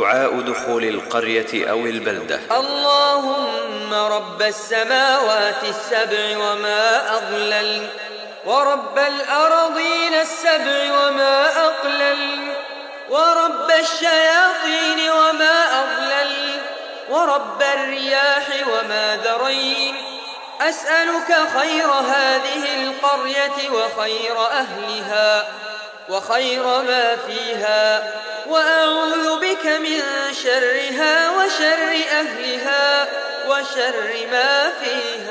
دعاء دخول القرية أو البلدة. اللهم رب السماوات السبع وما أضلل ورب الأرضين السبع وما أقلل ورب الشياطين وما أضلل ورب الرياح وما ذرين. أسألك خير هذه القرية وخير أهلها وخير ما فيها. شرها وشر أهلها وشر ما فيها